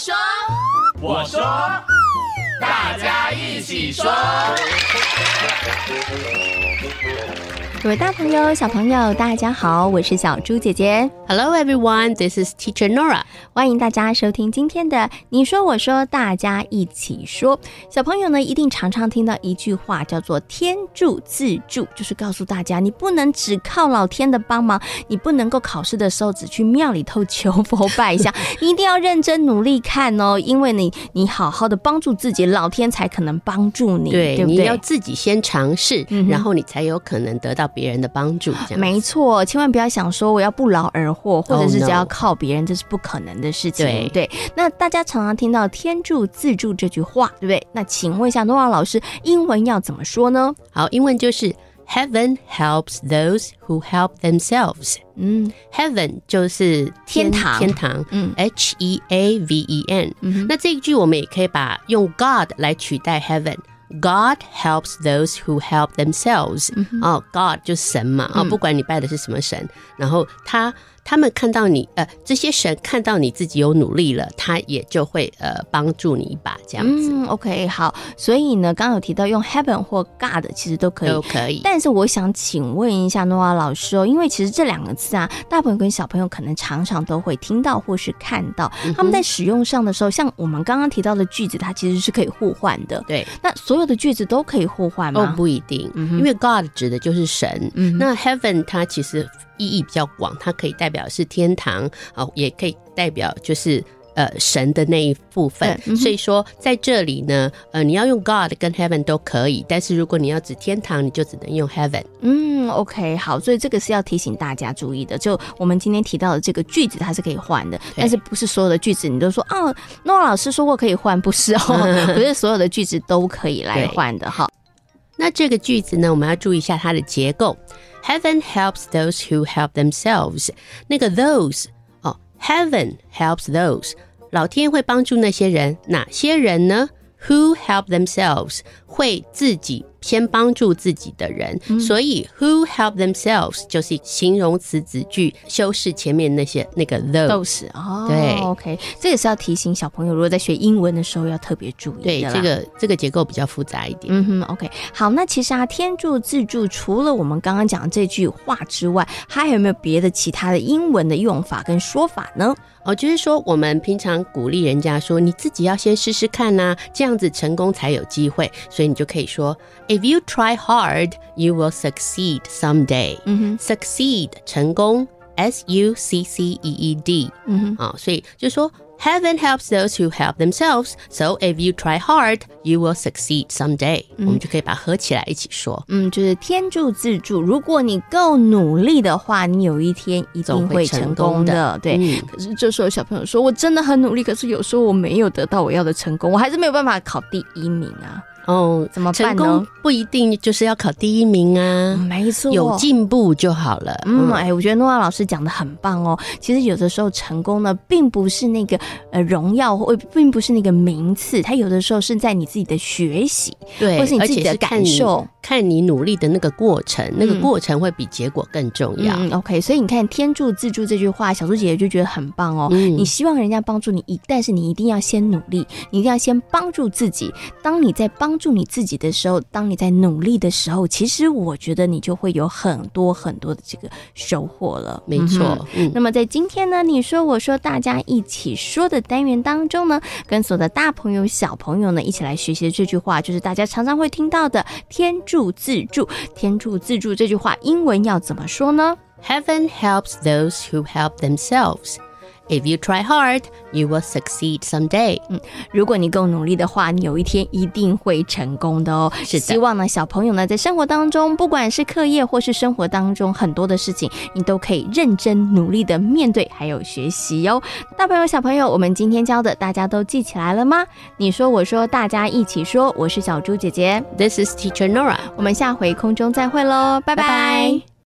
说，我说，大家一起说。各位大朋友、小朋友，大家好，我是小猪姐姐。Hello everyone, this is Teacher Nora. 欢迎大家收听今天的“你说我说，大家一起说”。小朋友呢，一定常常听到一句话，叫做“天助自助”，就是告诉大家，你不能只靠老天的帮忙，你不能够考试的时候只去庙里头求佛拜一下，你一定要认真努力看哦，因为你你好好的帮助自己，老天才可能帮助你，对，对对？你要自己先尝试，嗯然后你才有可能得到别人的帮助。这样没错，千万不要想说我要不劳而获，或者是 Oh, 只要靠别人，这是不可能的事情。对那大家常常听到“天助自助”这句话，对不对？那请问一下诺瓦老师，英文要怎么说呢？好，英文就是 Heaven helps those who help themselves。嗯 Heaven 就是天堂天堂，嗯 H E A V E N。嗯哼那这一句我们也可以把用 God 来取代 Heaven。God helps those who help themselves。哦，God 就是神嘛，哦，嗯不管你拜的是什么神，然后他 他们看到你，呃，这些神看到你自己有努力了，他也就会呃帮助你一把，这样子、嗯，OK，好。所以呢，刚刚有提到用 Heaven 或 God，其实都可以都。可以。但是我想请问一下诺瓦老师哦，因为其实这两个字啊，大朋友跟小朋友可能常常都会听到或是看到，嗯他们在使用上的时候，像我们刚刚提到的句子，它其实是可以互换的。对，那所有的句子都可以互换哦，吗？不一定，嗯因为 God 指的就是神。嗯那 Heaven 它其实意义比较广，它可以代表是天堂，哦，也可以代表就是。呃，神的那一部分，嗯所以说在这里呢，呃，你要用 God 跟 Heaven 都可以，但是如果你要指天堂，你就只能用 Heaven。嗯，OK，好，所以这个是要提醒大家注意的。就我们今天提到的这个句子，它是可以换的，但是不是所有的句子你都说啊，诺老师说过可以换，不是哦，不是所有的句子都可以来换的哈。那这个句子呢，我们要注意一下它的结构。Heaven helps those who help themselves。那个 those 哦，Heaven helps those，老天会帮助那些人，哪些人呢？Who help themselves 会自己先帮助自己的人，所以 who help themselves 就是形容词子句修饰前面那些那个 those。都是哦，对，OK，这也是要提醒小朋友，如果在学英文的时候要特别注意对，这个这个结构比较复杂一点。嗯哼，OK，好，那其实啊，天助自助，除了我们刚刚讲这句话之外，还有没有别的其他的英文的用法跟说法呢？哦，就是说我们平常鼓励人家说，你自己要先试试看呐、这样子成功才有机会。所以你就可以说，If you try hard, you will succeed someday。嗯哼，Succeed 成功，S U C C E E D 嗯哼。啊、所以就说 Heaven helps those who help themselves. So if you try hard, you will succeed someday、我们就可以把它合起来一起说。嗯，就是天助自助。如果你够努力的话，你有一天一定会会成成功的。对。嗯可是这时候小朋友说：“我真的很努力，可是有时候我没有得到我要的成功，我还是没有办法考第一名啊，哦，怎么办成功呢？”不一定就是要考第一名啊，没错，有进步就好了。嗯，哎，我觉得诺亚老师讲的很棒哦。其实有的时候成功呢，并不是那个呃荣耀，或并不是那个名次，它有的时候是在你自己的学习，对，或是你而自己的感受。看你努力的那个过程，那个嗯过程会比结果更重要。嗯，OK，所以你看“天助自助”这句话，小猪姐姐就觉得很棒哦。嗯你希望人家帮助你，一但是你一定要先努力，你一定要先帮助自己。当你在帮助你自己的时候，当你在努力的时候，其实我觉得你就会有很多很多的这个收获了。没错，嗯，那么在今天呢，你说我说大家一起说的单元当中呢，跟所有的大朋友小朋友呢一起来学习的这句话，就是大家常常会听到的“天助自助”。天助自助这句话英文要怎么说呢？Heaven helps those who help themselves. If you try hard, you will succeed someday. 嗯如果你够努力的话，你有一天一定会成功的哦。是的希望呢，小朋友呢，在生活当中，不管是课业或是生活当中很多的事情，你都可以认真努力的面对，还有学习哟、大朋友、小朋友，我们今天教的，大家都记起来了吗？你说，我说，大家一起说。我是小猪姐姐，This is Teacher Nora. 我们下回空中再会喽，拜拜拜拜